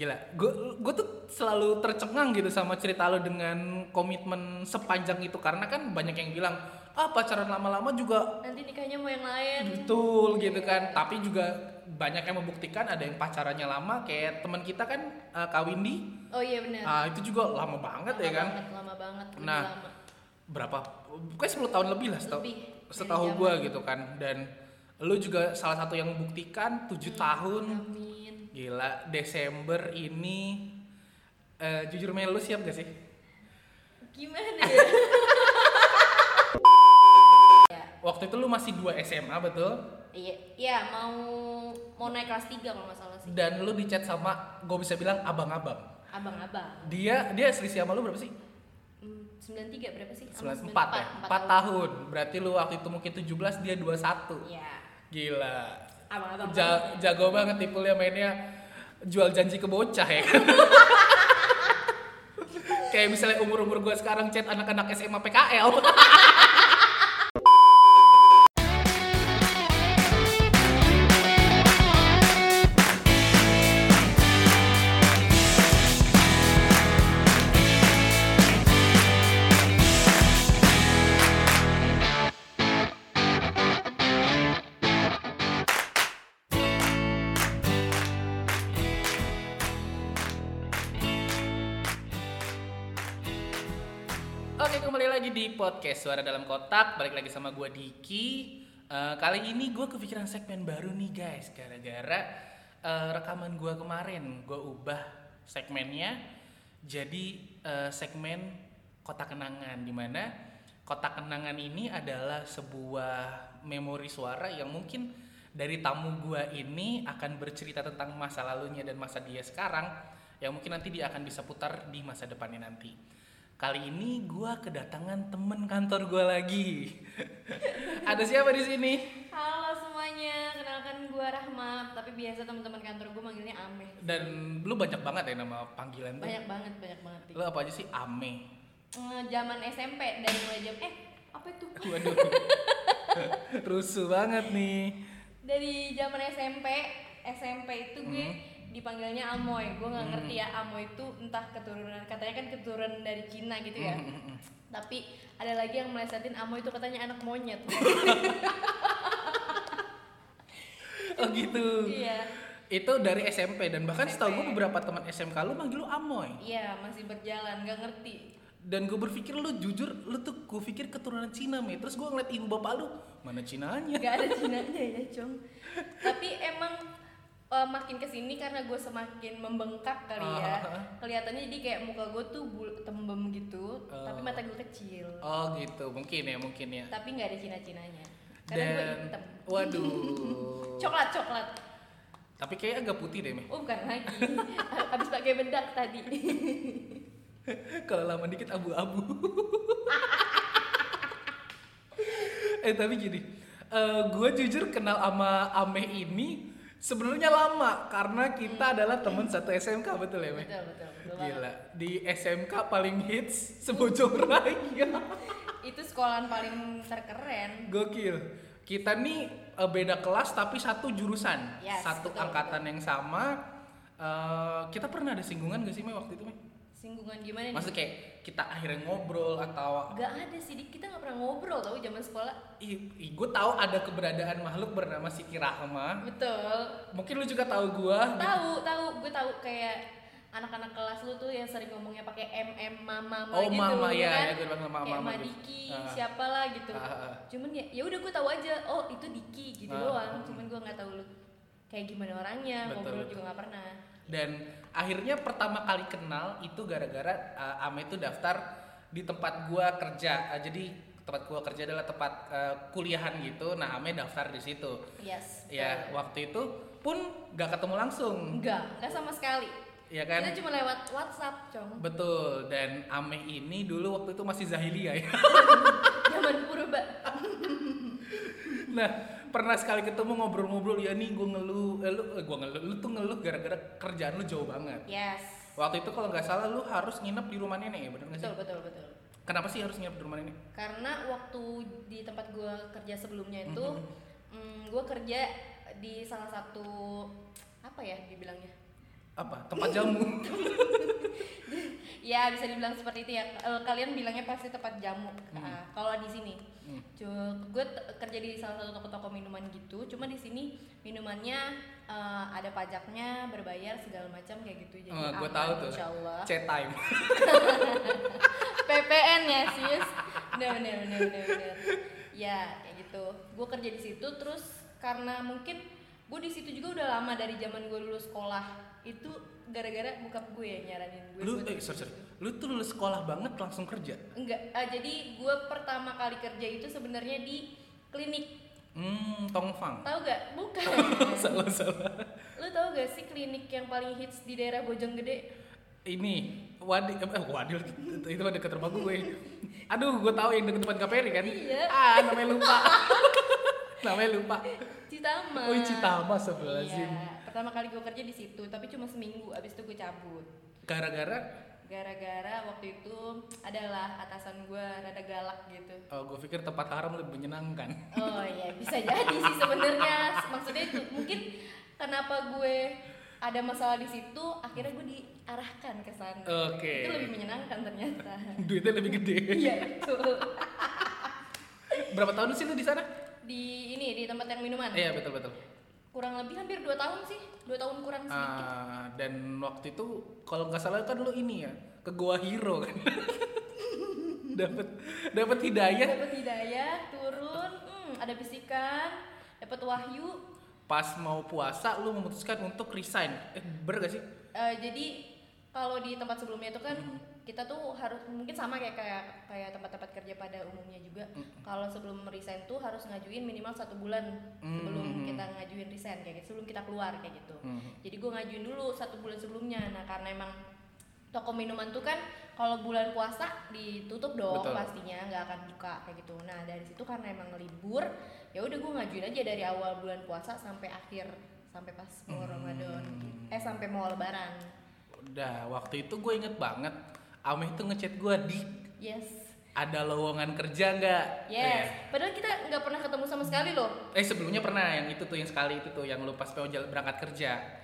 Gila, gue tuh selalu tercengang gitu sama cerita lo dengan komitmen sepanjang itu karena kan banyak yang bilang ah pacaran lama-lama juga Nanti nikahnya mau yang lain. betul gitu kan. Tapi juga banyak yang membuktikan ada yang pacarannya lama kayak teman kita kan eh, Kak Windy, Oh iya benar. ah, itu juga lama banget lama ya kan. Banget, lama banget. lebih Nah, lama. Berapa? Pokoknya 10 tahun lebih lah setahu Lebih setahu gue gitu kan dan lu juga salah satu yang membuktikan 7 tahun Amin. Gila, Desember ini eh, jujur Mel lu siap gak sih? Gimana ya? Waktu itu lu masih 2 SMA betul? iya, iya mau mau naik kelas 3 kalau nggak salah sih. Dan lu dicat sama gue bisa bilang abang-abang. Abang-abang. Dia dia selisih sama lu berapa sih? Hmm, 93 berapa sih? Sama 94 ya? 4 empat tahun. Berarti lu waktu itu mungkin 17, dia 21. Iya. Gila. Abang-abang. Ja- jago banget tipulnya mainnya jual janji ke bocah ya kan. Kayak misalnya umur-umur gue sekarang chat anak-anak SMA PKL. Podcast Suara Dalam Kotak. Balik lagi sama gue Diki. Eh, Kali ini gue kepikiran segmen baru nih guys. Gara-gara eh, rekaman gue kemarin Gue ubah segmennya Jadi eh, segmen Kotak Kenangan Di mana Kotak Kenangan ini adalah sebuah memori suara Yang mungkin dari tamu gue ini akan bercerita tentang masa lalunya dan masa dia sekarang Yang mungkin nanti dia akan bisa putar di masa depannya nanti Kali ini gua kedatangan temen kantor gua lagi. Ada siapa di sini? Halo semuanya, kenalkan gue Rahma, tapi biasa teman-teman kantor gue manggilnya Ame. Dan lu banyak banget ya nama panggilan tuh. Banyak banget, banyak banget. Lu apa aja sih? Ame. Eh, Zaman SMP dari mulai jam eh apa itu? Waduh. Rusuh banget nih. Dari zaman SMP, SMP itu gue Hmm. Dipanggilnya Amoy. Gue nggak ngerti ya Amoy itu entah keturunan katanya kan keturunan dari Cina gitu ya. Hmm, Tapi ada lagi yang melesetin Amoy itu katanya anak monyet. Oh gitu. iya. Itu dari SMP dan bahkan SMP. setahu gua beberapa teman SMK lu manggil lu Amoy. Iya, masih berjalan, nggak ngerti. Dan gue berpikir lu jujur, lu tuh gue pikir keturunan Cina, Me. Terus gua ngeliat ibu bapak lu, mana Cinanya? nggak ada Cinanya ya Cong tapi emang eh, makin ke sini karena gue semakin membengkak kali ya Ah. kelihatannya jadi kayak muka gue tuh bul- tembem gitu Oh. tapi mata gue kecil Oh gitu, mungkin ya, mungkin ya. tapi nggak ada Cina Cinanya karena gue hitam waduh. coklat coklat Tapi kayak agak putih deh, Me. oh bukan lagi habis pakai bedak tadi Kalau lama dikit abu-abu. eh tapi gini, gue jujur kenal sama Ameh ini sebenarnya lama karena kita adalah teman satu SMK betul ya, Meh? betul betul betul banget. Gila, di SMK paling hits sebojong raya. itu sekolahan paling terkeren Gokil. Kita nih eh, beda kelas tapi satu jurusan, Yes, satu betul, angkatan yang sama. Eh, kita pernah ada singgungan gak sih Meh waktu itu, Meh? Singgungan gimana nih Maksudnya kayak kita akhirnya ngobrol atau Gak ada sih Dik. kita nggak pernah ngobrol tau zaman sekolah gue tahu ada keberadaan makhluk bernama Siti Rahma. betul Mungkin lu juga tahu gua. tahu tahu gue tahu kayak anak-anak kelas lu tuh yang sering ngomongnya pakai mm mama mama Oh, gitu mama, iya, kan iya, gue bilang mama, kayak mama Ma gitu. Diki Ah. siapa lah gitu ah, ah. cuman ya ya udah gue tahu aja oh itu Diki gitu doang cuman gue nggak tahu lu kayak gimana orangnya Betul, ngobrol betul. juga nggak pernah Dan akhirnya pertama kali kenal itu gara-gara uh, Ame itu daftar di tempat gua kerja. Uh, jadi tempat gua kerja adalah tempat uh, kuliahan gitu. Nah, Ame daftar di situ. yes Ya, waktu itu pun gak ketemu langsung. enggak enggak sama sekali Ya kan? kita cuma lewat WhatsApp cong Betul. Dan Ame ini dulu waktu itu masih Zahiliyah ya. zaman purba Nah, pernah sekali ketemu ngobrol-ngobrol ya nih gue ngeluh, eh, lu, eh, gua ngeluh, lu tuh ngeluh gara-gara kerjaan lu jauh banget. yes. Waktu itu kalau nggak salah lu harus nginep di rumah nenek ya, bener nggak sih? betul betul betul. Kenapa sih harus nginep di rumah nenek? karena waktu di tempat gue kerja sebelumnya itu Mhm. gue kerja di salah satu apa ya dibilangnya? Apa? Tempat jamu? Ya bisa dibilang seperti itu ya. Eh, kalian bilangnya pasti tempat jamu. Nah, kalau di sini Hmm. gue kerja di salah satu toko-toko minuman gitu cuma di sini minumannya eh, ada pajaknya berbayar segala macam kayak gitu. Jadi Oh, gue tahu tuh. chat time. PPN ya sis bener bener bener bener, bener. ya kayak gitu. Gue kerja di situ terus karena mungkin gue di situ juga udah lama dari zaman gue lulus sekolah itu gara-gara bokap gue ya nyaranin gue lu buat eh sorry, sorry. situ. lu tuh lulus sekolah banget langsung kerja? Enggak ah, jadi gue pertama kali kerja itu sebenarnya di klinik. Hmm tongfang. Tahu gak? Bukan. Salah salah. Lu tahu gak sih klinik yang paling hits di daerah Bojonggede? Ini Wadi eh Wadil itu, mah deket rumah gue. Aduh gue tahu yang deket depan KPRI kan? Iya. ah namanya lupa. Namanya lupa. Citama. Oh Citama sebelah iya pertama kali gue kerja di situ tapi cuma seminggu abis itu gue cabut. Gara-gara? Gara-gara waktu itu adalah atasan gue rada galak gitu. Oh, gue pikir tempat haram lebih menyenangkan. Oh iya bisa jadi sih sebenarnya. Maksudnya itu mungkin kenapa gue ada masalah di situ akhirnya gue diarahkan ke sana. Oke. itu lebih menyenangkan ternyata. Duitnya lebih gede. Iya betul. Berapa tahun sih lu di sana? Di ini di tempat yang minuman? Iya betul betul kurang lebih hampir dua tahun sih dua tahun kurang sedikit. Ah, dan waktu itu kalau nggak salah kan lu ini ya ke Goa Hero kan. Dapat dapat hidayah. Dapat hidayah turun hmm, ada bisikan dapat wahyu. Pas mau puasa lu memutuskan untuk resign. Eh bener gak sih? Eh, jadi kalau di tempat sebelumnya itu kan kita tuh harus mungkin sama kayak kayak kayak tempat-tempat kerja pada umumnya juga kalau sebelum resign tuh harus ngajuin minimal satu bulan sebelum Hmm. kita ngajuin resign kayak gitu sebelum kita keluar kayak gitu Hmm. jadi gue ngajuin dulu satu bulan sebelumnya nah karena emang toko minuman tuh kan kalau bulan puasa ditutup dong Betul. pastinya nggak akan buka kayak gitu nah dari situ karena emang libur ya udah gue ngajuin aja dari awal bulan puasa sampai akhir sampai pas mau Ramadan gitu. eh sampai mau lebaran udah waktu itu gue inget banget Ameh tuh ngechat gue di yes. ada lowongan kerja nggak? Yes. Padahal kita nggak pernah ketemu sama sekali loh. Eh sebelumnya pernah yang itu tuh yang sekali itu tuh yang lu pas mau berangkat kerja.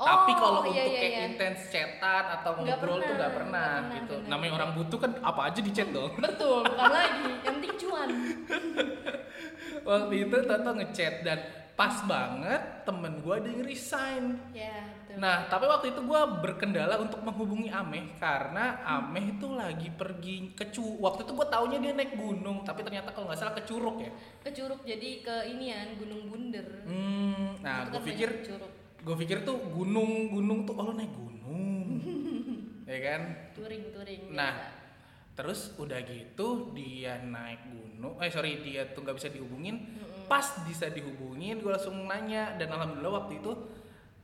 Oh, tapi kalau iya, untuk iya, kayak iya. intens chatan atau Nggak ngobrol tuh pernah, nggak pernah, pernah, gitu. bener. namanya orang butuh kan apa aja di chat dong. Betul bukan lagi yang penting cuan. Waktu itu Toto ngechat dan pas banget temen gue ada yang resign ya betul Nah, tapi waktu itu gue berkendala untuk menghubungi Ameh karena Ameh itu lagi pergi ke Cu. Waktu itu gue taunya dia naik gunung, tapi ternyata kalau nggak salah ke Curug ya. ke Curug jadi ke inian Gunung Bunder Hmm, nah gue kan pikir, gue pikir tuh gunung-gunung tuh, oh lo naik gunung, ya kan? touring touring Nah, biasa. terus udah gitu dia naik gunung, eh sorry dia tuh nggak bisa dihubungin. Pas bisa dihubungin, gue langsung nanya. Dan alhamdulillah waktu itu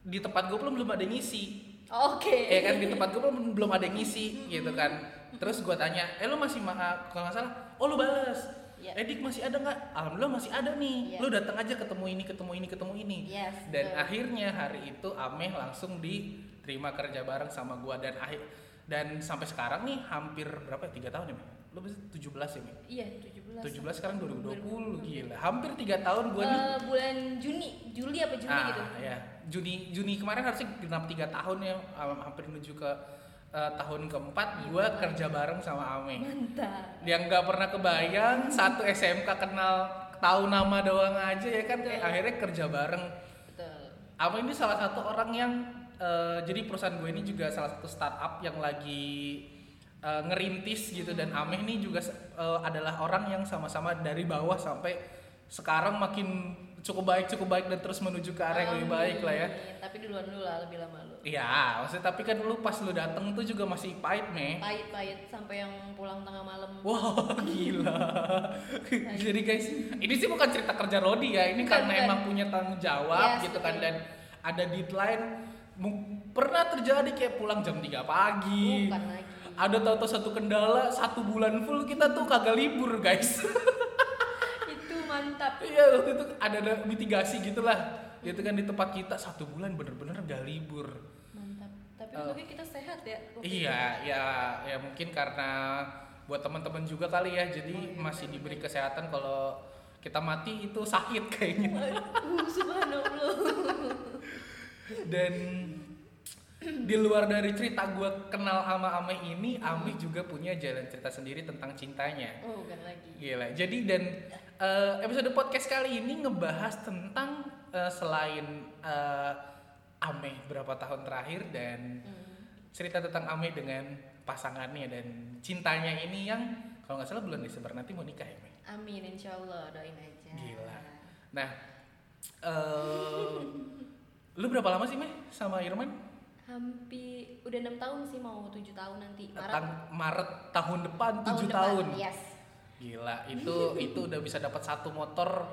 di tempat gue belum belum ada ngisi. oke. Ya kan di tempat gue belum belum ada ngisi gitu kan. Terus gue tanya eh lu masih ma kalau nggak salah oh lu bales. Iya. Edik masih ada nggak? Alhamdulillah masih ada nih. Iya. lu datang aja ketemu ini ketemu ini ketemu ini. Yes, dan betul. akhirnya hari itu Ameh langsung diterima kerja bareng sama gua. Dan akhir dan sampai sekarang nih hampir berapa ya? Tiga tahun ya lu masih 17 ya Meh? iya 17 17 sekarang 2020 gila. Hampir tiga tahun gua nih. Eh, bulan Juni Juli apa Juni ah, gitu. ya. Juni Juni kemarin harusnya genap tiga tahun ya um, hampir menuju ke uh, tahun keempat gua kerja bareng sama Ame. Mantap. Yang nggak pernah kebayang satu SMK kenal tahu nama doang aja ya kan eh, akhirnya kerja bareng. Betul. Ame ini salah satu orang yang uh, jadi perusahaan gue ini juga salah satu startup yang lagi uh, ngerintis gitu dan Ameh ini juga uh, adalah orang yang sama-sama dari bawah sampai sekarang makin cukup baik cukup baik dan terus menuju ke arah yang lebih baik lah ya. Tapi duluan dulu lah lebih lama lu Iya, maksudnya tapi kan lu pas lu dateng tuh juga masih pahit meh. pahit-pahit sampai yang pulang tengah malam Wah gila. Jadi guys, ini sih bukan cerita kerja Rodi ya, ini Bukan, karena bukan. emang punya tanggung jawab Yes, gitu kan dan ada deadline. Pernah terjadi kayak pulang jam 3 pagi. bukan lagi Ada tahu-tahu satu kendala satu bulan full kita tuh kagak libur guys. itu mantap Iya waktu itu ada, ada mitigasi gitulah. Gitu kan di tempat kita satu bulan bener-bener gak libur. mantap tapi Oh. untungnya kita sehat ya Iya, ya, ya mungkin karena buat teman-teman juga kali ya, jadi Oh, iya, masih diberi kesehatan kalau kita mati itu sakit kayaknya. itu. Uh, subhanallah Dan di luar dari cerita gue kenal sama Ame ini, Ame juga punya jalan cerita sendiri tentang cintanya. Oh, bukan lagi. Gila. Jadi dan eh, episode podcast kali ini ngebahas tentang eh, selain eh, Ame berapa tahun terakhir dan Hmm. cerita tentang Ame dengan pasangannya dan cintanya ini yang kalau nggak salah bulan Desember nanti mau nikah ya, Me? Amin, insya Allah doain aja. Gila. Nah, eh lu berapa lama sih, Meh, sama Irman? Hampir udah enam tahun sih mau tujuh tahun nanti. Maret Tang- Maret tahun depan tahun 7 depan. tahun. Yes. Gila, itu itu udah bisa dapat satu motor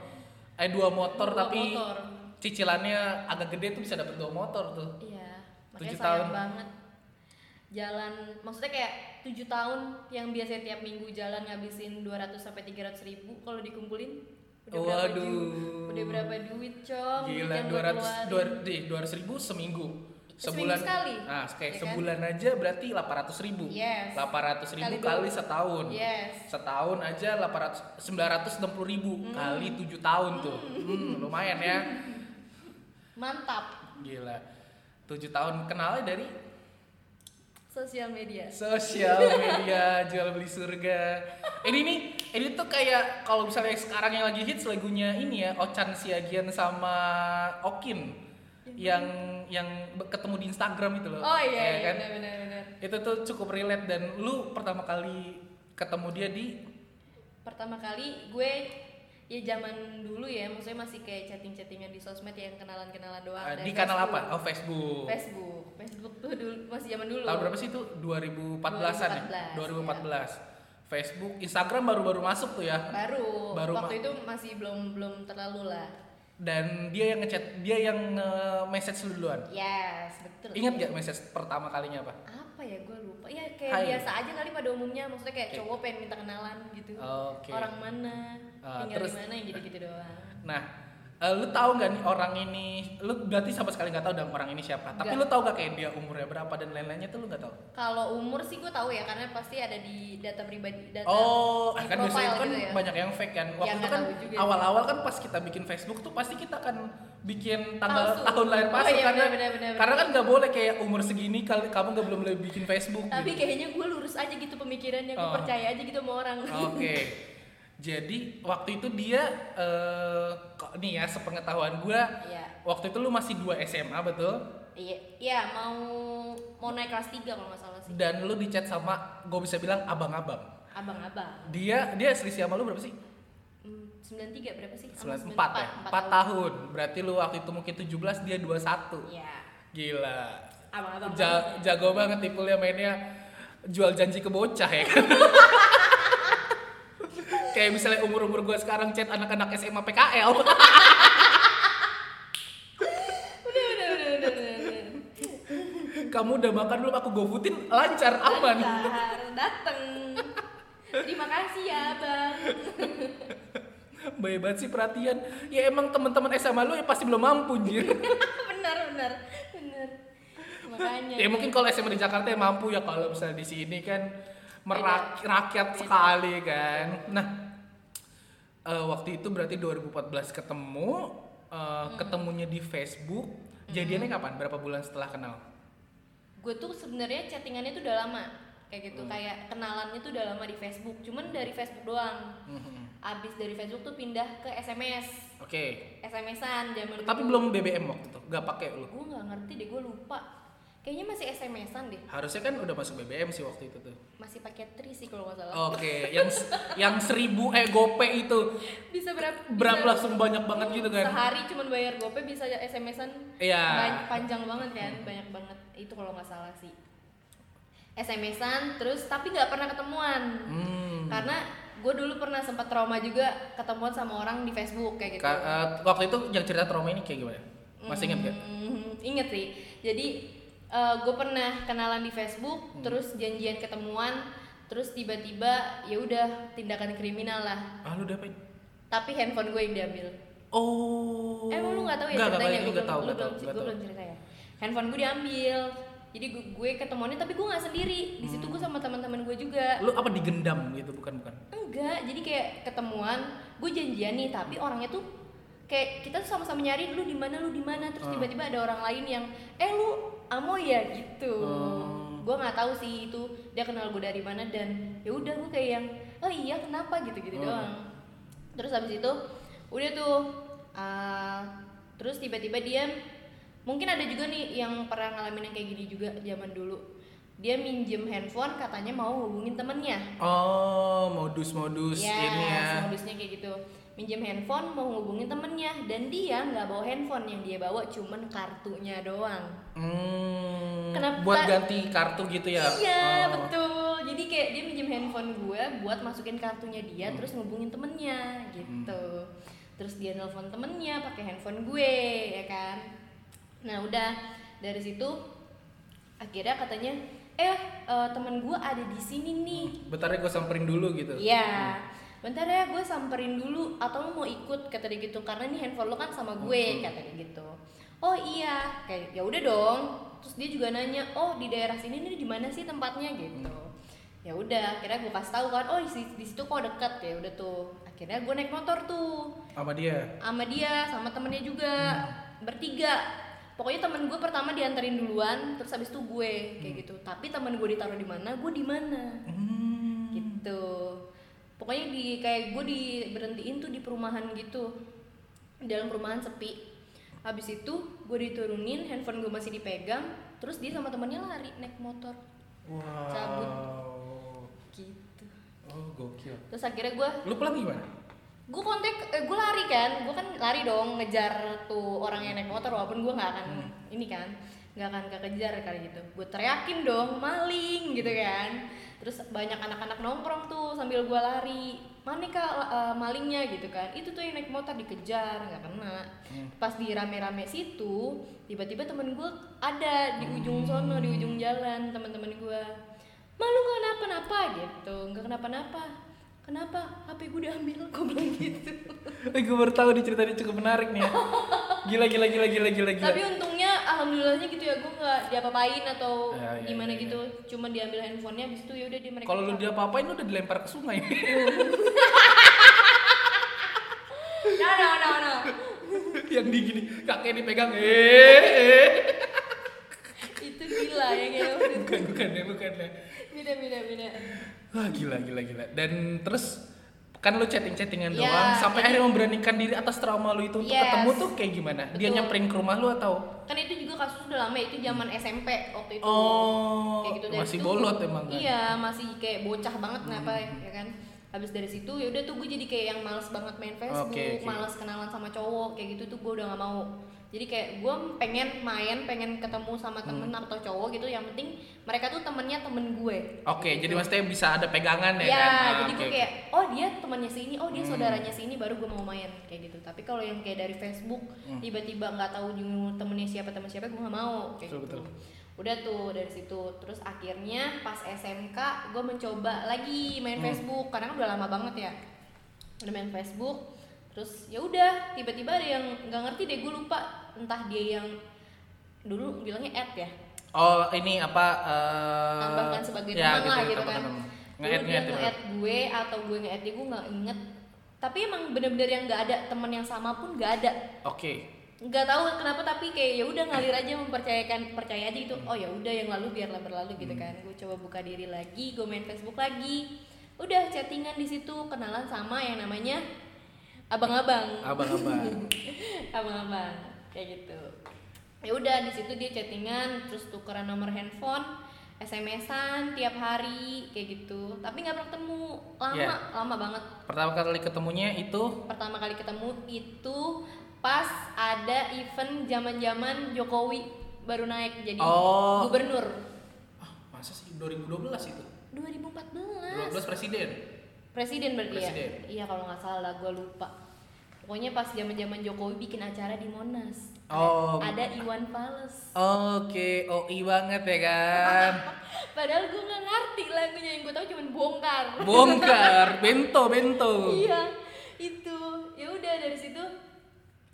eh dua motor Dua tapi motor. cicilannya agak gede tuh bisa dapat dua motor tuh. Iya. Makanya Tujuh sayang tahun. banget. Jalan, maksudnya kayak tujuh tahun yang biasanya tiap minggu jalan ngabisin 200 sampai 300 ribu kalau dikumpulin udah berapa Waduh. du- udah berapa duit cong duit Gila, 200 keluarin. dua, 200 ribu seminggu. Sebulan sekali, Nah, kayak ya kan? sebulan aja berarti 800 ribu. Yes. 800 ribu Kali kali, setahun. Yes. Setahun aja 800 960 ribu kali 7 tahun tuh. Hmm, lumayan ya. mantap Gila. 7 tahun kenalnya dari sosial media sosial media jual beli surga. Ini nih, ini tuh kayak kalau misalnya sekarang yang lagi hits lagunya ini ya, Ochan Siagian sama Okin yang yang ketemu di Instagram itu loh. oh iya, Ya iya kan? benar benar benar Itu tuh cukup relate dan lu pertama kali ketemu dia di pertama kali gue ya zaman dulu ya maksudnya masih kayak chatting chattingan di sosmed yang kenalan kenalan doang uh, di kanal Facebook. apa? Oh, Facebook. Facebook Facebook tuh dulu masih zaman dulu Tahun berapa sih itu? 2014-an ya? 2014. 2014, Facebook, Instagram baru-baru masuk tuh ya. baru, Baru waktu itu masih belum belum terlalu lah Dan dia yang ngechat, dia yang nge-message lu duluan. yes betul Ingat gak message pertama kalinya apa? apa ya gue lupa ya kayak Hai. biasa aja kali pada umumnya maksudnya kayak Oke. cowok pengen minta kenalan gitu Oke. orang mana Ah, tinggal terus- di mana yang gitu-gitu doang Nah, eh, lu tahu nggak nih orang ini? Lu berarti sama sekali nggak tahu dong orang ini siapa. Tapi lu tahu gak kayak dia umurnya berapa dan lain-lainnya tuh lu nggak tahu. kalau umur sih gue tahu ya karena pasti ada di data pribadi data Oh, di kan biasanya itu kan gitu ya. banyak yang fake kan. Waktu Ya, itu nggak kan awal-awal kan pas kita bikin Facebook tuh pasti kita akan bikin tanggal Palsu. tahun lahir Oh, palsu iya, karena karena kan nggak boleh kayak umur segini kali kamu nggak belum boleh bikin Facebook. tapi gitu. kayaknya gue lurus aja gitu pemikirannya gue Oh. percaya aja gitu sama orang Oke. Jadi waktu itu dia eh kok nih ya sepengetahuan gua Iya. waktu itu lu masih 2 SMA betul? iya iya mau mau naik kelas 3 kalau nggak salah sih Dan lu dicat sama gue bisa bilang abang-abang. abang-abang Dia dia selisih sama lu berapa sih? Hmm, 93 berapa sih? Sama 94 ya? 4 empat tahun. Berarti lu waktu itu mungkin 17 dia 21. Iya. Gila. Abang-abang. Ja- jago banget tipulnya mainnya jual janji ke bocah ya kan. Kayak misalnya umur-umur gue sekarang chat anak-anak SMA PKL. Udah, udah, udah. Kamu udah makan belum? Aku gofoodin lancar, aman. Lancar, dateng. Terima kasih ya, Bang. Baik banget sih perhatian. Ya emang teman-teman SMA lu ya pasti belum mampu, Jir. benar, benar. Benar. Makanya. ya mungkin kalau SMA di Jakarta ya mampu ya kalau misalnya di sini kan merak rakyat sekali kan. Nah, eh, waktu itu berarti 2014 ketemu, eh, ketemunya di Facebook. Jadiannya kapan? Berapa bulan setelah kenal? gue tuh sebenarnya chattingannya tuh udah lama kayak gitu Hmm. kayak kenalannya tuh udah lama di Facebook cuman dari Facebook doang Mhm. abis dari Facebook tuh pindah ke SMS Oke. SMS-an zaman Tapi belum BBM waktu itu, gak pakai lu. gue nggak ngerti deh gue lupa kayaknya masih SMS-an deh Harusnya kan udah masuk BBM sih waktu itu tuh. masih pakai tri sih kalau nggak salah Oke, yang yang seribu eh gope itu bisa berapa berapa bisa- langsung banyak banget gitu kan? sehari cuman bayar gopay bisa SMS-an Iya. ban- panjang banget kan banyak banget itu kalau nggak salah sih SMS-an terus tapi nggak pernah ketemuan Hmm. karena gue dulu pernah sempat trauma juga ketemuan sama orang di Facebook kayak gitu Ka- eh, waktu itu yang cerita trauma ini kayak gimana? Masih inget gak? Hmm, inget sih jadi gue pernah kenalan di Facebook Hmm. terus janjian ketemuan terus tiba-tiba ya udah tindakan kriminal lah Ah lu dapain? tapi handphone gue yang diambil Oh. Emang lu gak tahu ya Nggak, nggak, ceritanya? nggak, Gue nggak belum, tahu, lu nggak belum, gue nggak belum cerita ya. Handphone gue diambil. Jadi gue, gue ketemuannya tapi gue nggak sendiri. Di situ gue sama teman-teman gue juga. Lu apa digendam gitu bukan bukan? Enggak, jadi kayak ketemuan, gue janjian nih, tapi orangnya tuh kayak kita tuh sama-sama nyari lu di mana lu di mana terus Ah. tiba-tiba ada orang lain yang eh lu amo ya gitu Oh. gue nggak tahu sih itu dia kenal gue dari mana dan ya udah gue kayak yang oh iya kenapa gitu gitu Oh. doang terus habis itu udah tuh ah, terus tiba-tiba dia mungkin ada juga nih yang pernah ngalamin yang kayak gini juga zaman dulu dia minjem handphone katanya mau hubungin temennya Oh, modus-modus ya, ini ya. modusnya kayak gitu minjem handphone mau hubungin temennya dan dia nggak bawa handphone yang dia bawa cuman kartunya doang Hmm, Kenapa- buat ganti kartu gitu ya? iya Oh. betul jadi kayak dia minjem handphone gue buat masukin kartunya dia Hmm. terus ngubungin temennya gitu terus dia nelpon temennya pakai handphone gue ya kan nah udah dari situ akhirnya katanya eh eh, temen gue ada di sini nih Bentar ya gue samperin dulu gitu. Iya. Bentar ya gue samperin dulu atau lu mau ikut kata dia gitu karena nih handphone lo kan sama gue kata dia gitu. Oh iya, kayak ya udah dong. Terus dia juga nanya, "Oh, di daerah sini nih di mana sih tempatnya?" gitu. Ya udah, akhirnya gue kasih tahu kan, "Oh, di, di situ kok deket ya." Udah tuh. Akhirnya gue naik motor tuh Sama dia. sama dia sama temennya juga bertiga pokoknya temen gue pertama dianterin duluan terus habis itu gue kayak gitu tapi temen gue ditaruh di mana gue di mana Hmm. gitu pokoknya di kayak gue diberhentiin tuh di perumahan gitu di dalam perumahan sepi habis itu gue diturunin handphone gue masih dipegang terus dia sama temennya lari naik motor Wow. Cabut. gitu Oh, gokil. terus akhirnya gue Lu pulang gimana? gue kontak eh, gue lari kan gue kan lari dong ngejar tuh orang yang naik motor walaupun gue nggak akan ini kan nggak akan kekejar kali gitu. Gue teriakin dong maling gitu kan. Terus banyak anak-anak nongkrong tuh sambil gue lari. Mana kak eh, malingnya gitu kan. Itu tuh yang naik motor dikejar nggak kena. Pas di rame-rame situ tiba-tiba temen gue ada di ujung sono di ujung jalan teman-teman gue malu nggak? Kenapa-napa gitu. Nggak kenapa-napa. Kenapa? HP gue diambil gue bilang gitu. Eh, gue baru tahu nih cerita ini cukup menarik nih ya. Gila, gila, gila, gila, gila, gila. tapi untungnya alhamdulillahnya gitu ya gue nggak diapa-apain atau Ya, ya, gimana ya, ya. gitu cuma diambil handphonenya habis itu ya udah dia mereka Kalau lu dia apa-apain udah dilempar ke sungai. no no no no yang di gini, kakek dipegang. Eh, eh. itu gila ya kayak Bukan, bukan ya, bukan ya. beda beda beda Wah, gila, gila, gila. Dan terus kan lu chatting-chattingan Ya, doang sampai akhirnya memberanikan diri atas trauma lu itu untuk Yes. ketemu tuh kayak gimana? Dia Betul. nyamperin ke rumah lu atau kan itu juga kasus udah lama itu zaman SMP waktu itu Oh, kayak gitu masih situ- bolot emang kan? iya masih kayak bocah banget kenapa ya kan habis dari situ ya udah tuh gue jadi kayak yang males banget main Facebook Oke, oke. males kenalan sama cowok kayak gitu tuh gue udah nggak mau jadi kayak gue pengen main pengen ketemu sama temen Hmm. atau cowok gitu yang penting mereka tuh temennya temen gue Oke, Gitu. jadi maksudnya bisa ada pegangan ya, ya, kan? Ah, jadi oke, gue kayak oh dia temannya sini oh dia Hmm. saudaranya sini baru gue mau main kayak gitu tapi kalau yang kayak dari Facebook Hmm. tiba-tiba nggak tahu juga temennya siapa temen siapa gue nggak mau kayak Betul, gitu betul. Udah tuh dari situ. Terus akhirnya pas SMK gue mencoba lagi main Hmm. Facebook. Karena kan udah lama banget ya. Udah main Facebook. Terus ya udah tiba-tiba ada yang nggak ngerti deh gue lupa. Entah dia yang dulu bilangnya add ya? Oh, ini apa eh tambahkan sebagai ya, teman lah gitu kan. Nge-add, nge-add, nge-add gue atau gue nge-add dia gue nggak inget. Tapi emang bener-bener yang nggak ada teman yang sama pun nggak ada. Oke. Nggak tahu kenapa tapi kayak ya udah ngalir aja mempercayakan percaya aja gitu. Oh ya udah yang lalu biarlah berlalu gitu kan. Gue coba buka diri lagi gue main Facebook lagi. Udah chattingan di situ kenalan sama yang namanya abang-abang. Abang-abang. abang-abang kayak gitu. Ya udah di situ dia chattingan terus tukeran nomor handphone SMS-an tiap hari kayak gitu. Tapi nggak pernah ketemu. Lama Iya. lama banget. Pertama kali ketemunya itu? Pertama kali ketemu itu pas ada event zaman-zaman Jokowi baru naik jadi Oh. gubernur ah, masa sih 2012 itu? 2014 12 presiden. presiden berarti Presiden. ya iya kalau nggak salah gue lupa pokoknya pas zaman-zaman Jokowi bikin acara di Monas Oh. ada Iwan Fals Oke, OI banget ya kan. padahal gue nggak ngerti lagunya yang gue tahu cuma bongkar Bongkar, bento, bento. iya itu ya udah dari situ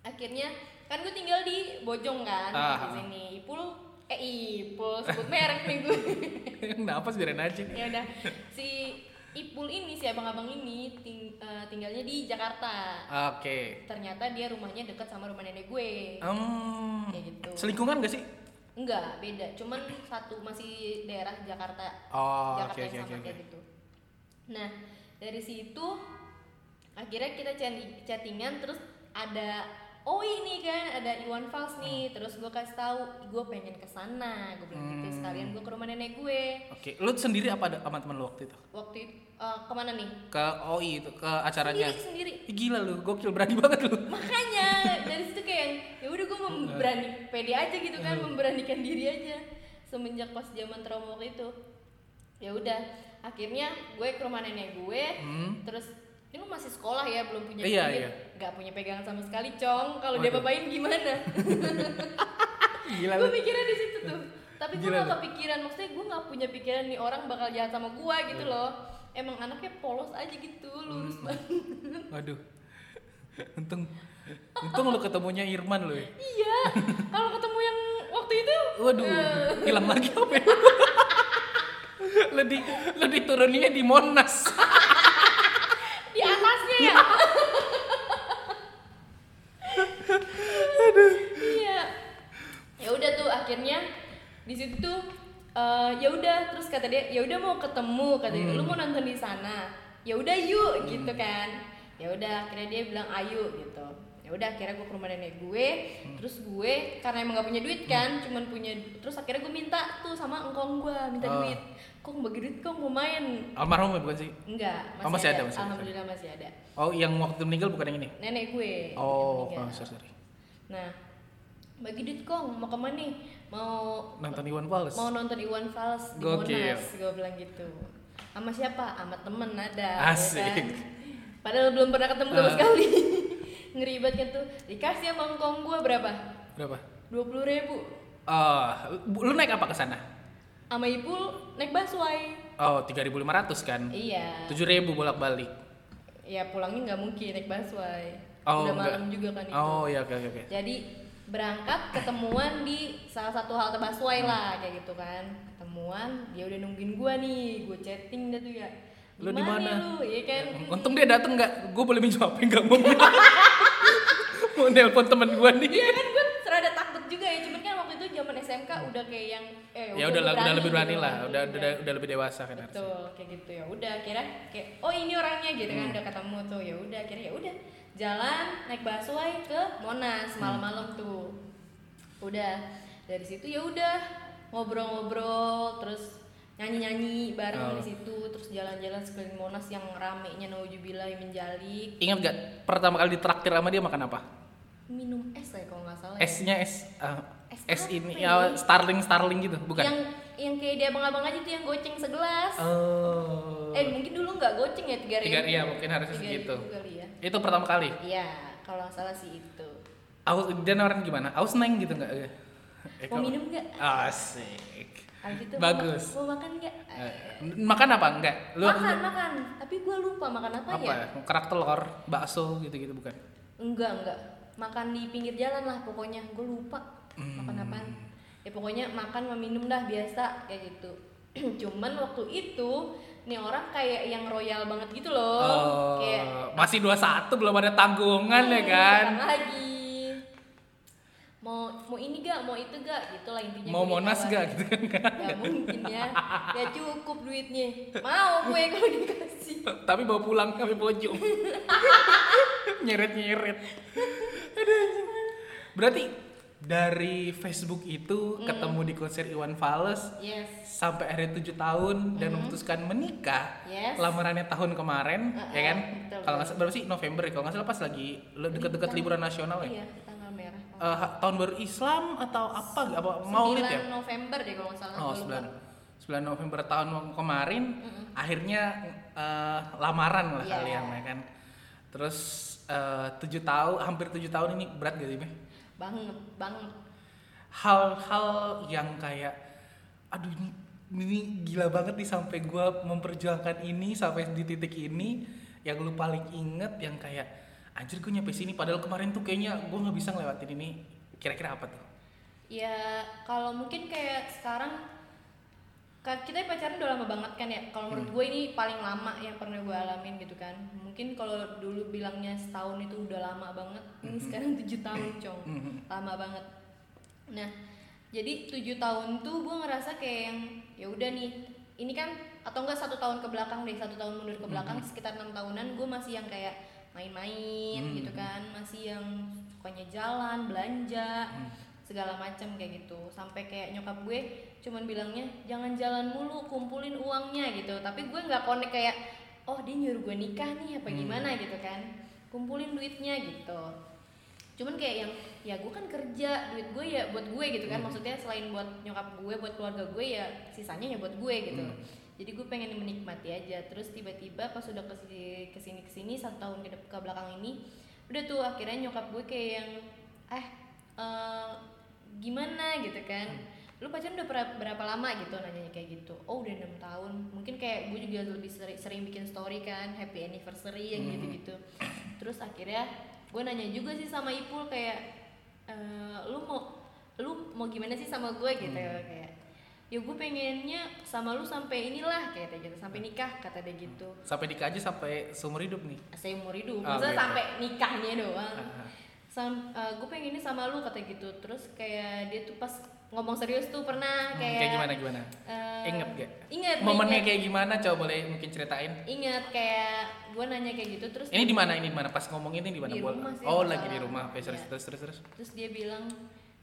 akhirnya kan gue tinggal di Bojong kan Ah. di sini Ipul eh Ipul sebut merek nih gue Kenapa sih biarin aja? ya udah si Ipul ini si abang-abang ini ting- eh, tinggalnya di Jakarta Oke. ternyata dia rumahnya dekat sama rumah nenek gue Hmm. Kayak gitu. Selingkungan gak sih? enggak beda cuman satu masih daerah Jakarta Oh, Jakarta oke yang oke sama oke. kayak gitu nah dari situ akhirnya kita chat- chattingan terus ada oh ini kan ada Iwan Fals Hmm. nih terus gue kasih tahu gue pengen ke sana gue bilang gitu Hmm. sekalian gue ke rumah nenek gue Oke, lu sendiri apa ada sama temen lu waktu itu? waktu itu eh, ke mana nih Ke OI itu, ke acaranya. sendiri sendiri Ih, Gila lu, gokil berani banget lu. makanya dari situ kayak ya udah gue memberani pede aja gitu kan memberanikan diri aja semenjak pas zaman trauma waktu itu ya udah akhirnya gue ke rumah nenek gue Hmm. terus ini lu masih sekolah ya belum punya Iya, duit iya. nggak punya pegangan sama sekali cong kalau dia bapain gimana Gila gue mikirnya di situ tuh tapi gue gak kepikiran maksudnya gue nggak punya pikiran nih orang bakal jahat sama gue gitu Iya. loh emang anaknya polos aja gitu lurus Hmm. banget Waduh. Untung untung lu ketemunya Irman lu ya. iya kalau ketemu yang waktu itu Waduh, eh, hilang lagi apa ya? lu di lu dituruninya di Monas. di atasnya ya iya ya udah tuh akhirnya di situ tuh eh, ya udah terus kata dia ya udah mau ketemu kata dia lu mau nonton di sana. Ya udah yuk gitu kan. Ya udah akhirnya dia bilang ayo gitu. Ya udah akhirnya gue ke rumah nenek gue. Terus gue karena emang gak punya duit kan cuman punya terus akhirnya gue minta tuh sama engkong gue minta Oh. duit. Kong bagi duit kong mau main? Almarhum ya bukan sih? enggak Oh, masih ada, masih ada. alhamdulillah masih ada. Oh, yang waktu meninggal bukan yang ini. nenek gue. Oh, oh sorry, sorry. nah bagi duit kong mau ke mana nih mau Nonton Iwan Fals. mau nonton Iwan Fals di Gokil. Monas gue bilang gitu sama siapa sama temen ada ya Asik. kan? padahal belum pernah ketemu sama Ah. sekali kan tuh dikasih sama kong gue berapa Berapa? dua puluh ribu Oh, lu naik apa ke sana? sama ibu naik busway Oh, 3.500 kan? iya 7.000 bolak-balik. ya pulangnya nggak mungkin naik busway Oh, udah enggak. malam juga kan itu Oh, iya oke oke oke. Jadi berangkat ketemuan di salah satu halte busway lah kayak gitu kan. Ketemuan dia udah nungguin gua nih, gua chatting dah tuh ya. Lu di mana? Lu, ya kan. Untung dia dateng nggak? Gue boleh minjem HP nggak mau? mau nelpon temen gue nih. Iya kan gua serada takut juga ya, cuman kan waktu itu zaman SMK udah kayak yang eh ya udah lah, udah lebih berani gitu lah, kan. udah Iya. udah udah lebih dewasa kan harusnya. Betul, kayak gitu ya. Udah kira kayak oh ini orangnya gitu Hmm. kan udah ketemu tuh. Ya udah kira ya udah jalan naik busway ke Monas Hmm. malam-malam tuh. Udah dari situ ya udah ngobrol-ngobrol terus nyanyi-nyanyi bareng Oh. di situ terus jalan-jalan sekeliling Monas yang ramenya naujubillah menjalik Ingat gak pertama kali ditraktir sama dia makan apa? minum es ya kalau nggak salah ya. S-nya S uh, Es S ini ya? ya Starling Starling gitu, bukan? yang yang kayak dia abang-abang aja tuh yang goceng segelas Oh. eh mungkin dulu nggak goceng ya tiga ribu Tiga- iya, mungkin harusnya segitu. ribu kali ya Itu pertama kali. Iya, kalau nggak salah sih itu. Aku dia nawarin gimana? Aku seneng gitu nggak? Eh, Mau minum nggak? Asik. Itu Bagus. Mau, ma- mau makan nggak? Eh, makan apa enggak? Lu makan, makan. Tapi gue lupa makan apa, apa? ya? Kerak telur, bakso gitu-gitu bukan? Enggak, enggak. Makan di pinggir jalan lah pokoknya. Gue lupa makan Hmm. apaan. Ya pokoknya makan sama minum dah biasa kayak gitu. Cuman waktu itu nih orang kayak yang royal banget gitu loh. Oh, kayak masih 21 belum ada tanggungan ya "Hmm, kan? lagi. Mau mau ini gak, mau itu gak, gitu lah intinya. Mau monas gak gitu kan? Gak mungkin ya, gak cukup duitnya. Mau gue kalau dikasih. Tapi bawa pulang kami pojok. Nyeret-nyeret. Aduh. Berarti dari Facebook itu Hmm. ketemu di konser Iwan Fals Yes. sampai akhirnya tujuh tahun dan memutuskan menikah. Yes. Lamarannya tahun kemarin, Uh-uh, ya kan? Kalau nggak berapa sih November ya? Kalau nggak salah pas lagi deket-deket Tang- liburan nasional ya. Iya, tanggal merah. Ha- tahun baru Islam atau apa? Apa Maulid ya? 9 November deh kalau nggak salah. Oh, gua lupa. 9 9 November tahun kemarin akhirnya eh, lamaran lah Iya. kalian ya kan. Terus eh, tujuh tahun, hampir tujuh tahun ini berat gak sih, Meh? Banget, banget. Hal-hal yang kayak aduh ini ini gila banget nih sampai gua memperjuangkan ini sampai di titik ini. Yang lu paling inget yang kayak anjir gue nyampe sini padahal kemarin tuh kayaknya gua nggak bisa ngelewatin ini. Kira-kira apa tuh? Ya kalau mungkin kayak sekarang kita pacaran udah lama banget kan ya. Kalau menurut gue ini paling lama yang pernah gue alamin gitu kan. Mungkin kalau dulu bilangnya setahun itu udah lama banget. Ini sekarang tujuh tahun, cong. Mhm. Lama banget. Nah, jadi tujuh tahun tuh gue ngerasa kayak yang ya udah nih ini kan atau enggak satu tahun ke belakang deh satu tahun mundur ke belakang sekitar enam tahunan gue masih yang kayak main-main Hmm. gitu kan masih yang sukanya jalan belanja Hmm. Segala macam kayak gitu. Sampai kayak nyokap gue cuman bilangnya jangan jalan mulu kumpulin uangnya gitu. Tapi gue nggak connect kayak oh dia nyuruh gue nikah nih apa Hmm. gimana gitu kan. Kumpulin duitnya gitu. Cuman kayak yang ya gue kan kerja duit gue ya buat gue gitu kan. Hmm. maksudnya selain buat nyokap gue buat keluarga gue ya sisanya ya buat gue gitu. Hmm. jadi gue pengen menikmati aja. Terus tiba-tiba pas udah ke sini ke sini ke sini satu tahun ke, ke belakang ini udah tuh akhirnya nyokap gue kayak yang eh eh, gimana gitu kan. Lu pacaran udah berapa, lama gitu nanyanya kayak gitu? Oh udah enam tahun. Mungkin kayak gue juga lebih sering, sering bikin story kan happy anniversary yang Hmm. gitu-gitu. Terus akhirnya gue nanya juga sih sama Ipul kayak "Eh, lu mau lu mau gimana sih sama gue gitu Hmm. kayak ya gue pengennya sama lu sampai inilah kayak gitu sampai nikah kata dia gitu. Sampai nikah aja sampai seumur hidup nih. saya umur hidup. Oh, maksudnya gitu. sampai nikahnya doang Ah, ah. Sam, gue pengennya sama lu kata gitu terus kayak dia tuh pas ngomong serius tuh pernah Hmm, kayak kayak gimana gimana? eh, Ingat gak? ingat Momennya ingat. kayak gimana? Coba boleh mungkin ceritain. ingat kayak gue nanya kayak gitu terus Ini di mana? Ini di mana? Pas ngomong ini di mana? Di Boleh- rumah sih, Oh, nggak lagi di rumah. Oke, terus, Iya. terus terus terus. terus dia bilang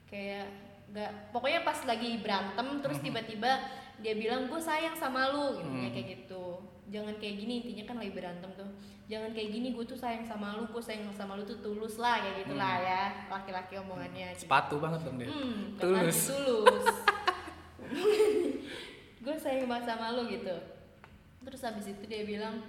kayak nggak pokoknya pas lagi berantem terus tiba-tiba dia bilang gue sayang sama lu gitu Hmm. kayak gitu jangan kayak gini intinya kan lagi berantem tuh jangan kayak gini gue tuh sayang sama lu gue sayang sama lu tuh tulus lah kayak gitulah Hmm. ya laki-laki omongannya gitu. Sepatu banget dong dia. Hmm, Tulus. tulus. tulus. gue sayang banget sama lu gitu. Terus habis itu dia bilang,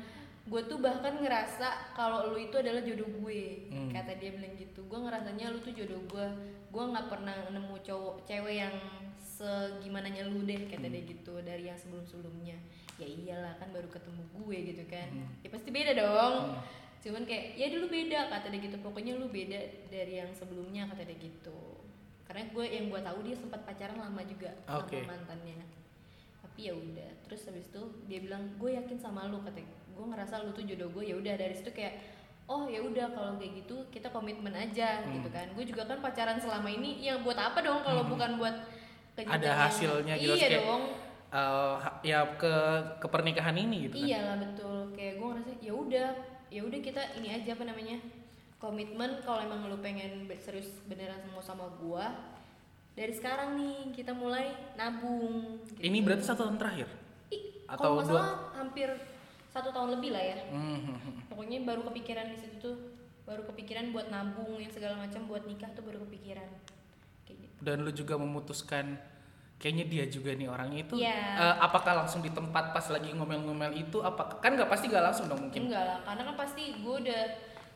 gue tuh bahkan ngerasa kalau lu itu adalah jodoh gue. Hmm. Kata dia bilang gitu. Gue ngerasanya lu tuh jodoh gue. Gue nggak pernah nemu cowok cewek yang segimananya lu deh kata Hmm. dia gitu dari yang sebelum-sebelumnya. Ya iyalah kan baru ketemu gue gitu kan. Hmm. Ya pasti beda dong Hmm. cuman kayak ya dulu beda kata dia gitu pokoknya lu beda dari yang sebelumnya kata dia gitu karena gue yang gue tahu dia sempat pacaran lama juga Oke. sama mantannya tapi ya udah terus habis itu dia bilang gue yakin sama lu kata gue ngerasa lu tuh jodoh gue ya udah dari situ kayak oh ya udah kalau kayak gitu kita komitmen aja Hmm. gitu kan gue juga kan pacaran selama ini yang buat apa dong kalau Hmm. bukan buat Ada kejutan yang- hasilnya gitu, iya kayak- dong ha- ya ke ke pernikahan ini gitu kan. Iyalah betul. Kayak gue ngerasa ya udah, ya udah kita ini aja apa namanya komitmen kalau emang lu pengen serius beneran mau sama gua dari sekarang nih kita mulai nabung. gitu. Ini berarti satu tahun terakhir. Ih, atau kalau nggak dua- salah hampir satu tahun lebih lah ya. Hmm, hmm, hmm. Pokoknya baru kepikiran di situ tuh, baru kepikiran buat nabung yang segala macam buat nikah tuh baru kepikiran. Kayak gitu. Dan lu juga memutuskan kayaknya dia juga nih orangnya itu. Iya. eh, apakah langsung di tempat pas lagi ngomel-ngomel itu? Apa kan nggak pasti nggak langsung dong mungkin. Enggak lah, karena kan pasti gue udah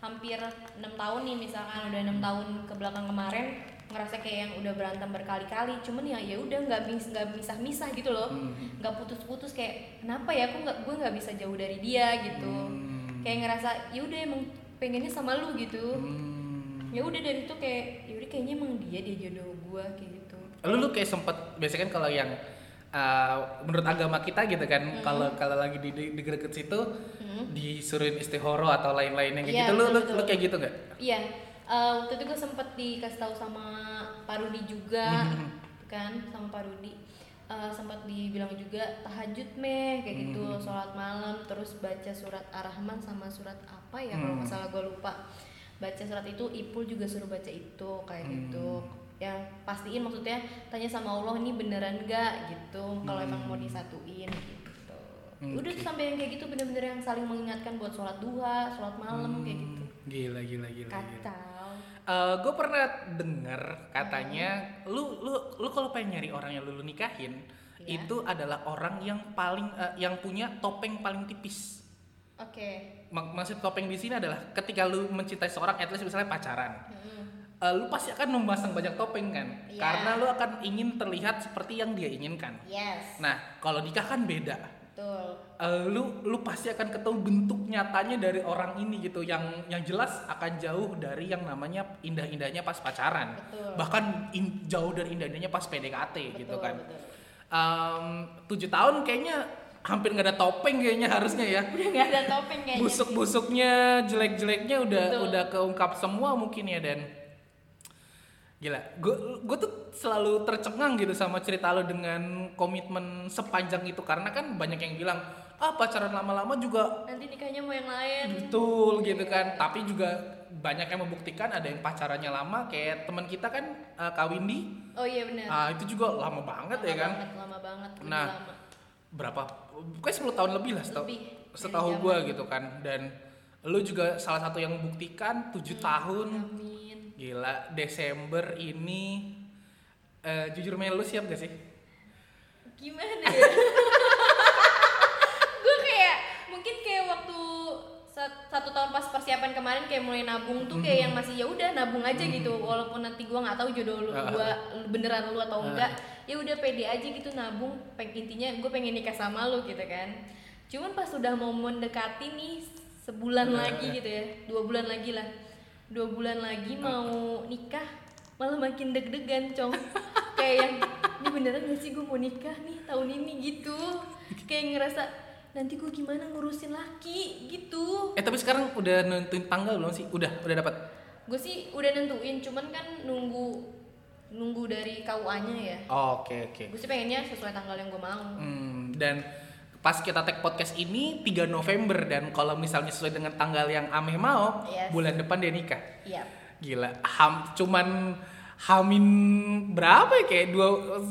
hampir enam tahun nih misalkan udah enam tahun ke belakang kemarin ngerasa kayak yang udah berantem berkali-kali cuman ya ya udah nggak mis nggak misah-misah gitu loh Hmm. nggak putus-putus kayak kenapa ya aku nggak gue nggak bisa jauh dari dia gitu Hmm. kayak ngerasa ya udah emang pengennya sama lu gitu Hmm. ya udah dari itu kayak ya udah kayaknya emang dia dia jodoh gue kayak gitu Lu lu kayak sempet biasanya kan kalau yang eh, menurut agama kita gitu kan Hmm. kalau kalau lagi di di, situ Hmm. disuruhin istihoro atau lain-lainnya kayak Iya, gitu lu, lu betul, lu betul. kayak gitu nggak? Iya, eh, waktu itu gue sempet dikasih tahu sama Pak Rudi juga, Mhm. kan sama Pak Rudi. Eh, sempat dibilang juga tahajud meh kayak gitu, Mhm. sholat malam, terus baca surat Ar-Rahman sama surat apa ya kalau nggak Hmm. salah gue lupa. Baca surat itu, Ipul juga suruh baca itu kayak Hmm. gitu. Yang pastiin maksudnya tanya sama Allah ini beneran gak gitu, kalau emang mau Hmm. disatuin gitu. Hmm, Udah tuh sampai yang kayak gitu bener-bener yang saling mengingatkan buat sholat duha, sholat malam kayak gitu. Hmm, Gila gila gila. gila. Kacau. gue pernah denger katanya lu lu lu kalau pengen nyari orang yang lu, lu nikahin Iya. itu adalah orang yang paling eh, yang punya topeng paling tipis. Oke. Mak- maksud topeng di sini adalah ketika lu mencintai seorang, at least misalnya pacaran, Mm. eh, lu pasti akan memasang banyak topeng kan, Iya. karena lu akan ingin terlihat seperti yang dia inginkan. Yes. Nah, kalau nikah kan beda. Betul. Eh, lu lu pasti akan ketemu bentuk nyatanya dari orang ini gitu yang yang jelas akan jauh dari yang namanya indah-indahnya pas pacaran Betul. bahkan in- jauh dari indah-indahnya pas PDKT gitu Betul, kan betul. Em, tujuh tahun kayaknya hampir nggak ada topeng kayaknya harusnya ya Udah nggak ada topeng kayaknya. busuk-busuknya jelek-jeleknya udah Betul. udah keungkap semua mungkin ya dan Gila, gue tuh selalu tercengang gitu sama cerita lo dengan komitmen sepanjang itu karena kan banyak yang bilang ah pacaran lama-lama juga nanti nikahnya mau yang lain betul gitu kan. Tapi juga banyak yang membuktikan ada yang pacarannya lama kayak teman kita kan uh, Kak Windy, oh iya benar ah, itu juga lama banget lama ya kan. banget, lama banget Nah, lama. Berapa? Pokoknya 10 tahun lebih lah Lebih dari setahu gue gitu kan dan lu juga salah satu yang membuktikan 7 tahun amin Gila, Desember ini eh, jujur Mel lu siap gak sih? gimana ya? Gue kayak mungkin kayak waktu sat- satu tahun pas persiapan kemarin kayak mulai nabung tuh kayak yang masih ya udah nabung aja gitu. Walaupun nanti gue nggak tahu jodoh lu Ah. gua beneran lu atau Ah. enggak ya udah pede aja gitu nabung. Peng intinya gue pengen nikah sama lu gitu kan. Cuman pas udah mau mendekati nih sebulan lagi gitu ya dua bulan lagi lah dua bulan lagi mau nikah malah makin deg-degan cong. Kayak yang ini beneran gak sih gue mau nikah nih tahun ini? Gitu. Kayak ngerasa nanti gue gimana ngurusin laki? Gitu. Eh tapi sekarang udah nentuin tanggal belum sih? Udah, udah dapat. gue sih udah nentuin cuman kan nunggu nunggu dari KUA-nya ya. Oke, oke. gue sih pengennya sesuai tanggal yang gue mau. Hmm, dan pas kita tag podcast ini 3 November dan kalau misalnya sesuai dengan tanggal yang Ameh mau, Yes. bulan depan dia nikah. iya Gila, ham, cuman hamin berapa ya kayak dua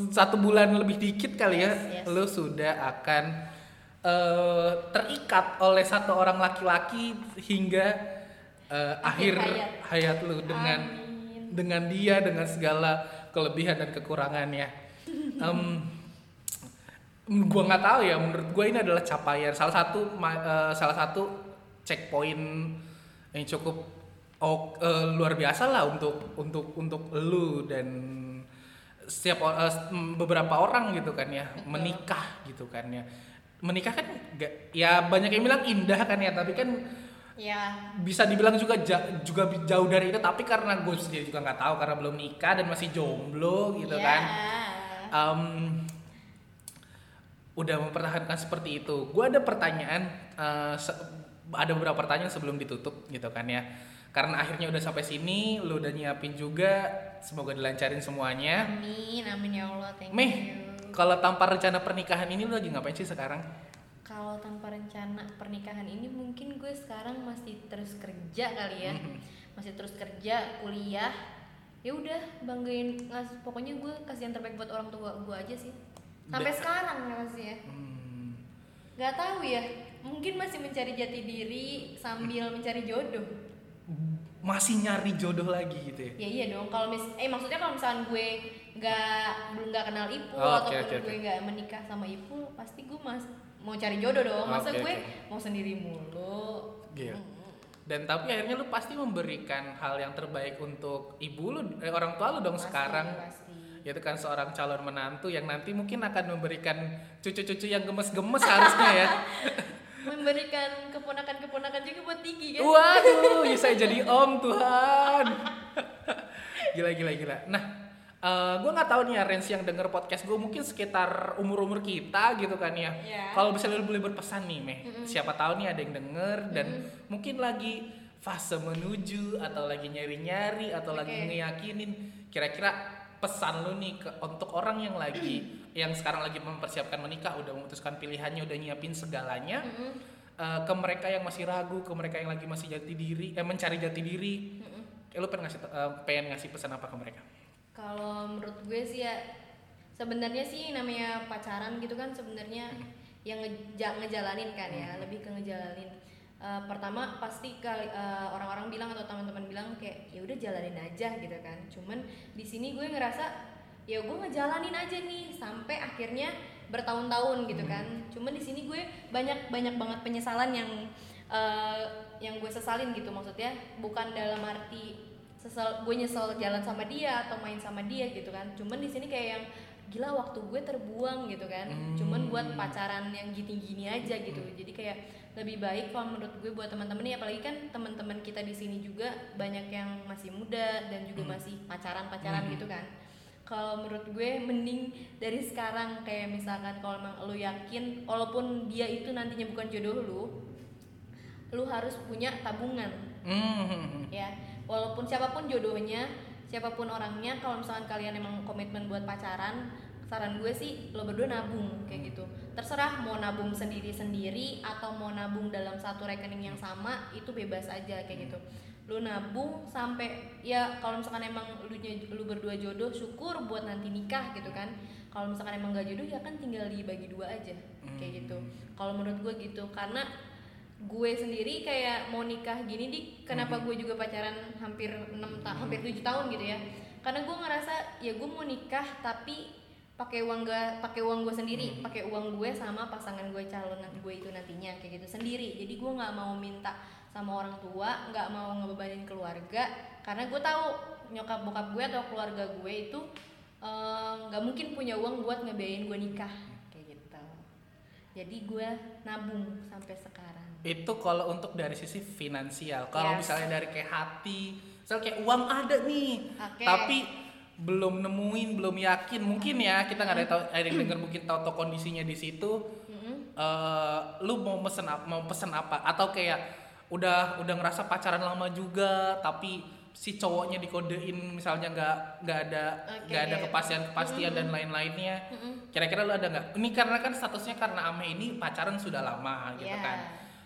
satu bulan lebih dikit kali ya, Yes, yes. lu sudah akan eh, terikat oleh satu orang laki-laki hingga eh, akhir hayat. hayat lu dengan Amin. dengan dia dengan segala kelebihan dan kekurangannya. Em, gua nggak tahu ya, menurut gua ini adalah capaian salah satu eh, salah satu checkpoint yang cukup oh, eh, luar biasa lah untuk untuk untuk lu dan setiap s- beberapa orang gitu kan ya menikah gitu kan ya. Menikah kan gak, ya banyak yang bilang indah kan ya tapi kan ya. bisa dibilang juga ja- juga jauh dari itu tapi karena gue sendiri juga nggak tahu karena belum nikah dan masih jomblo gitu ya. kan. Em, udah mempertahankan seperti itu. Gue ada pertanyaan se- ada beberapa pertanyaan sebelum ditutup gitu kan ya. Karena akhirnya udah sampai sini lu udah nyiapin juga semoga dilancarin semuanya. Amin amin ya Allah thank Meh you. kalau tanpa rencana pernikahan ini lu lagi ngapain sih sekarang? Kalau tanpa rencana pernikahan ini mungkin gue sekarang masih terus kerja kali ya. Mhm. masih terus kerja kuliah. Ya udah banggain ngas pokoknya gue kasih yang terbaik buat orang tua gue aja sih sampai sekarang ya masih ya Hmm, nggak tahu ya mungkin masih mencari jati diri sambil mencari jodoh masih nyari jodoh lagi gitu ya ya iya dong kalau mis eh maksudnya kalau misalnya gue nggak belum nggak kenal Ipul Oh, oke, ataupun oke. gue nggak menikah sama Ipul pasti gue mas mau cari jodoh dong masa Oke, gue oke. mau sendiri mulu Iya. Dan tapi akhirnya lu pasti memberikan hal yang terbaik untuk ibu lu, eh, orang tua lu dong Pasti, sekarang. pasti. Yaitu kan seorang calon menantu yang nanti mungkin akan memberikan cucu-cucu yang gemes-gemes harusnya ya. memberikan keponakan-keponakan juga buat Tiki kan Waduh, ya saya jadi om Tuhan. gila gila gila. Nah, eh gue nggak tahu nih ya Rens yang denger podcast gue mungkin sekitar umur-umur kita gitu kan ya. Iya. Kalau bisa lu boleh berpesan nih Meh, siapa tahu nih ada yang denger dan mungkin lagi fase menuju atau lagi nyari-nyari atau lagi Oke. ngeyakinin kira-kira pesan lu nih ke untuk orang yang lagi yang sekarang lagi mempersiapkan menikah udah memutuskan pilihannya udah nyiapin segalanya Mm-mm. eh, ke mereka yang masih ragu ke mereka yang lagi masih jati diri eh mencari jati diri Mm-mm. eh, lu pengen ngasih eh, pengen ngasih pesan apa ke mereka Kalau menurut gue sih ya sebenarnya sih namanya pacaran gitu kan sebenarnya yang ngeja- ngejalanin kan ya, lebih ke ngejalanin. Eh, pertama pasti kali eh, orang-orang bilang atau teman-teman bilang kayak ya udah jalanin aja gitu kan. Cuman di sini gue ngerasa ya gue ngejalanin aja nih sampai akhirnya bertahun-tahun gitu kan. Cuman di sini gue banyak banyak banget penyesalan yang eh, yang gue sesalin gitu maksudnya bukan dalam arti sesal gue nyesel jalan sama dia atau main sama dia gitu kan cuman di sini kayak yang gila waktu gue terbuang gitu kan Hmm. cuman buat pacaran yang gini-gini aja gitu jadi kayak lebih baik kalau menurut gue buat teman-teman ya apalagi kan teman-teman kita di sini juga banyak yang masih muda dan juga Hmm. masih pacaran-pacaran Hmm. gitu kan kalau menurut gue mending dari sekarang kayak misalkan kalau emang lu yakin walaupun dia itu nantinya bukan jodoh lu lu harus punya tabungan Hmm. ya walaupun siapa pun jodohnya siapa pun orangnya kalau misalkan kalian emang komitmen buat pacaran saran gue sih lo berdua nabung kayak gitu. Terserah mau nabung sendiri sendiri atau mau nabung dalam satu rekening yang sama itu bebas aja kayak gitu. Lu nabung sampai ya kalau misalkan emang lu lu berdua jodoh syukur buat nanti nikah gitu kan. Kalau misalkan emang gak jodoh ya kan tinggal dibagi dua aja kayak gitu. Kalau menurut gue gitu karena gue sendiri kayak mau nikah gini di kenapa gue juga pacaran hampir enam tahun hampir tujuh tahun gitu ya. Karena gue ngerasa ya gue mau nikah tapi pakai uang gue pakai uang gue sendiri pakai uang gue sama pasangan gue calon gue itu nantinya kayak gitu sendiri jadi gue nggak mau minta sama orang tua nggak mau ngebebanin keluarga karena gue tahu nyokap bokap gue atau keluarga gue itu eh, nggak mungkin punya uang buat ngebiayain gue nikah kayak gitu jadi gue nabung sampai sekarang Itu kalau untuk dari sisi finansial. Kalau Yes. misalnya dari kayak hati, misalnya kayak uang ada nih, Oke. tapi belum nemuin, belum yakin, mungkin ya kita nggak ada tahu, ada yang denger mungkin tahu tahu kondisinya di situ. Eh lu mau pesen apa, mau pesen apa? Atau kayak udah udah ngerasa pacaran lama juga, tapi si cowoknya dikodein misalnya nggak nggak ada nggak ada oke. kepastian kepastian dan lain-lainnya. Mm-mm. Kira-kira lu ada nggak? Ini karena kan statusnya karena Ame ini pacaran sudah lama gitu Iya. kan.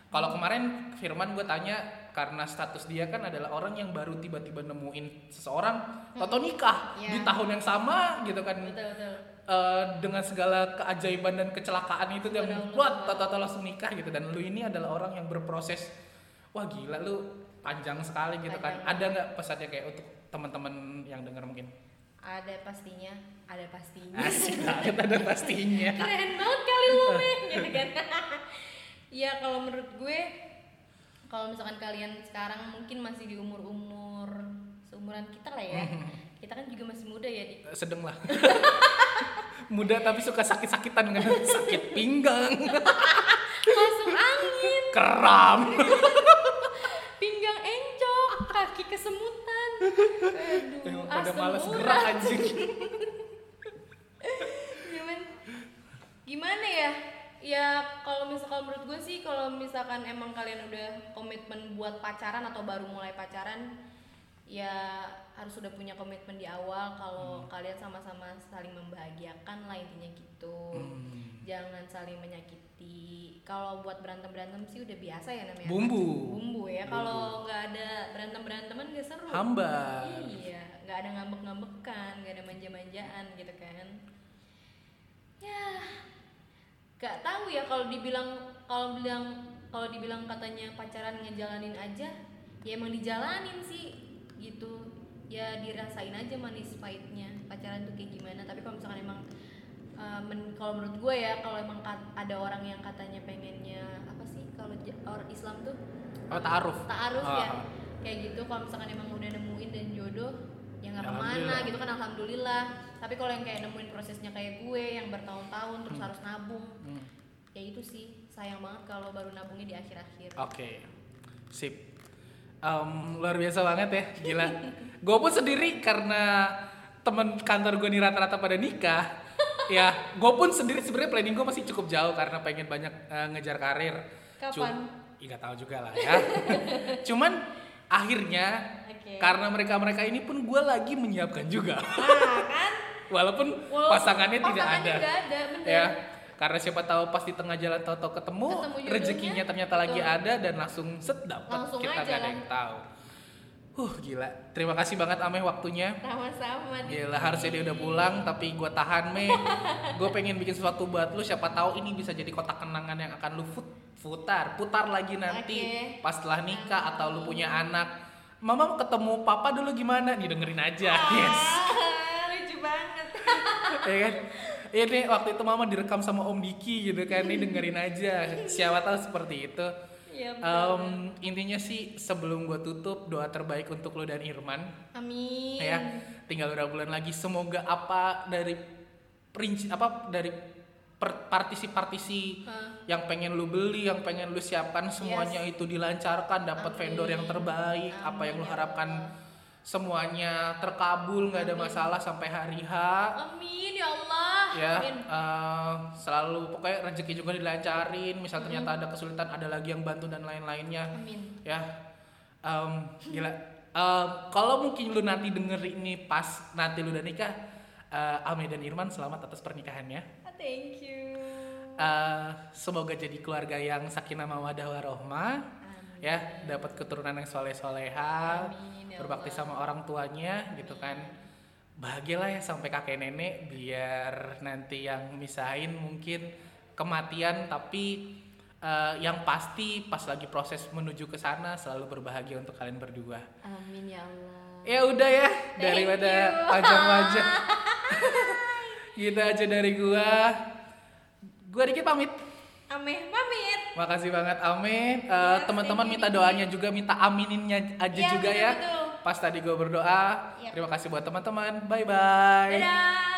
Kalau kemarin Firman gue tanya karena status dia kan adalah orang yang baru tiba-tiba nemuin seseorang atau nikah Iya. di tahun yang sama gitu kan. Betul betul. Eh, dengan segala keajaiban dan kecelakaan itu dan Subhanallah. wah tata langsung nikah gitu. Dan lu ini adalah orang yang berproses wah gila lu panjang sekali gitu kan. Panjang. ada nggak pesannya kayak untuk teman-teman yang dengar mungkin? Ada pastinya ada pastinya. Asik banget ada pastinya. Keren banget kali lu gitu kan. Ya kalau menurut gue kalau misalkan kalian sekarang mungkin masih di umur umur seumuran kita lah ya. Kita kan juga masih muda ya di sedeng lah. Muda tapi suka sakit-sakitan kan. Sakit pinggang. Masuk angin. Kram. Pinggang encok kaki kesemutan. Aduh Emang pada males gerak anjing. Gimana ya? Ya kalau misalkan menurut gue sih kalau misalkan emang kalian udah komitmen buat pacaran atau baru mulai pacaran ya harus sudah punya komitmen di awal kalau kalian sama-sama saling membahagiakan lah intinya gitu. Hmm. Jangan saling menyakiti. Kalau buat berantem-berantem sih udah biasa ya namanya. Bumbu. Bumbu ya. Kalau nggak ada berantem-beranteman gak seru. hambar Iya, nggak ada ngambek-ngambekan, nggak ada manja-manjaan gitu kan. Ya, nggak tahu ya kalau dibilang kalau bilang kalau dibilang katanya pacaran ngejalanin aja, ya emang dijalanin sih gitu. Ya dirasain aja manis pahitnya pacaran tuh kayak gimana. Tapi kalau misalkan emang uh, men- kalau menurut gue ya kalau emang kat- ada orang yang katanya pengennya apa sih kalau orang Islam tuh oh ta'aruf taaruf Ah. ya kayak gitu kalau misalkan emang udah nemuin dan jodoh nggak Ya, ke mana gitu kan alhamdulillah tapi kalau yang kayak nemuin prosesnya kayak gue yang bertahun-tahun terus harus nabung Hmm. ya itu sih sayang banget kalau baru nabungnya di akhir-akhir Oke, sip. Em, luar biasa banget ya, gila. gue pun sendiri karena temen kantor gue nih rata-rata pada nikah. ya, gue pun sendiri sebenarnya planning gue masih cukup jauh karena pengen banyak eh, ngejar karir. Kapan? Iya nggak tahu juga lah ya. Cuman akhirnya Oke. karena mereka-mereka ini pun gue lagi menyiapkan juga. nah kan Walaupun, Walaupun pasangannya, tidak ada. ada, bener. Ya, karena siapa tahu pas di tengah jalan tahu-tahu ketemu, Ketemu rezekinya ternyata lagi betul. ada dan langsung set dapat. Kita aja nggak ada kan. yang tahu. Huh, gila. Terima kasih banget Ameh waktunya. sama-sama Gila, harusnya dia udah pulang tapi gue tahan Meh. gue pengen bikin sesuatu buat lu siapa tahu ini bisa jadi kotak kenangan yang akan lu fut, putar, putar lagi nanti Oke. pas setelah nikah atau lu punya anak. Mama mau ketemu papa dulu gimana? Nih dengerin aja. Yes. ah, lucu banget ya kan ini waktu itu mama direkam sama Om Diki gitu kan ini dengerin aja siapa tahu seperti itu Iya, Em, intinya sih sebelum gue tutup doa terbaik untuk lo dan Irman. Amin. Ya tinggal beberapa bulan lagi. Semoga apa dari prinsip apa dari partisi-partisi yang pengen lu beli yang pengen lu siapkan semuanya itu dilancarkan. Dapat Amin. vendor yang terbaik apa yang lu Amin, ya harapkan. Semuanya terkabul nggak ada masalah sampai hari H. Amin ya Allah. Ya amin. eh, selalu pokoknya rezeki juga dilancarin. Misal ternyata ada kesulitan ada lagi yang bantu dan lain-lainnya. Amin. Ya em, gila. Em, kalau mungkin lu nanti denger ini pas nanti lu udah nikah, eh, Ame dan Irman selamat atas pernikahannya. Ah, Thank you. Eh, semoga jadi keluarga yang sakinah mawadah warohmah. Ya dapat keturunan yang soleh soleha Amin, ya berbakti Allah. sama orang tuanya gitu kan. Bahagialah ya sampai kakek nenek biar nanti yang misahin mungkin kematian tapi eh, yang pasti pas lagi proses menuju ke sana selalu berbahagia untuk kalian berdua. Amin ya Allah. ya udah ya daripada panjang-panjang. Gitu aja dari gua. Gua dikit pamit Ameh pamit. Makasih banget Amin. Eh, Yes, teman-teman minta doanya juga, minta amininnya aja Iya, juga betul, ya. betul. Pas tadi gue berdoa. Iya. Terima kasih buat teman-teman. Bye bye. Dadah.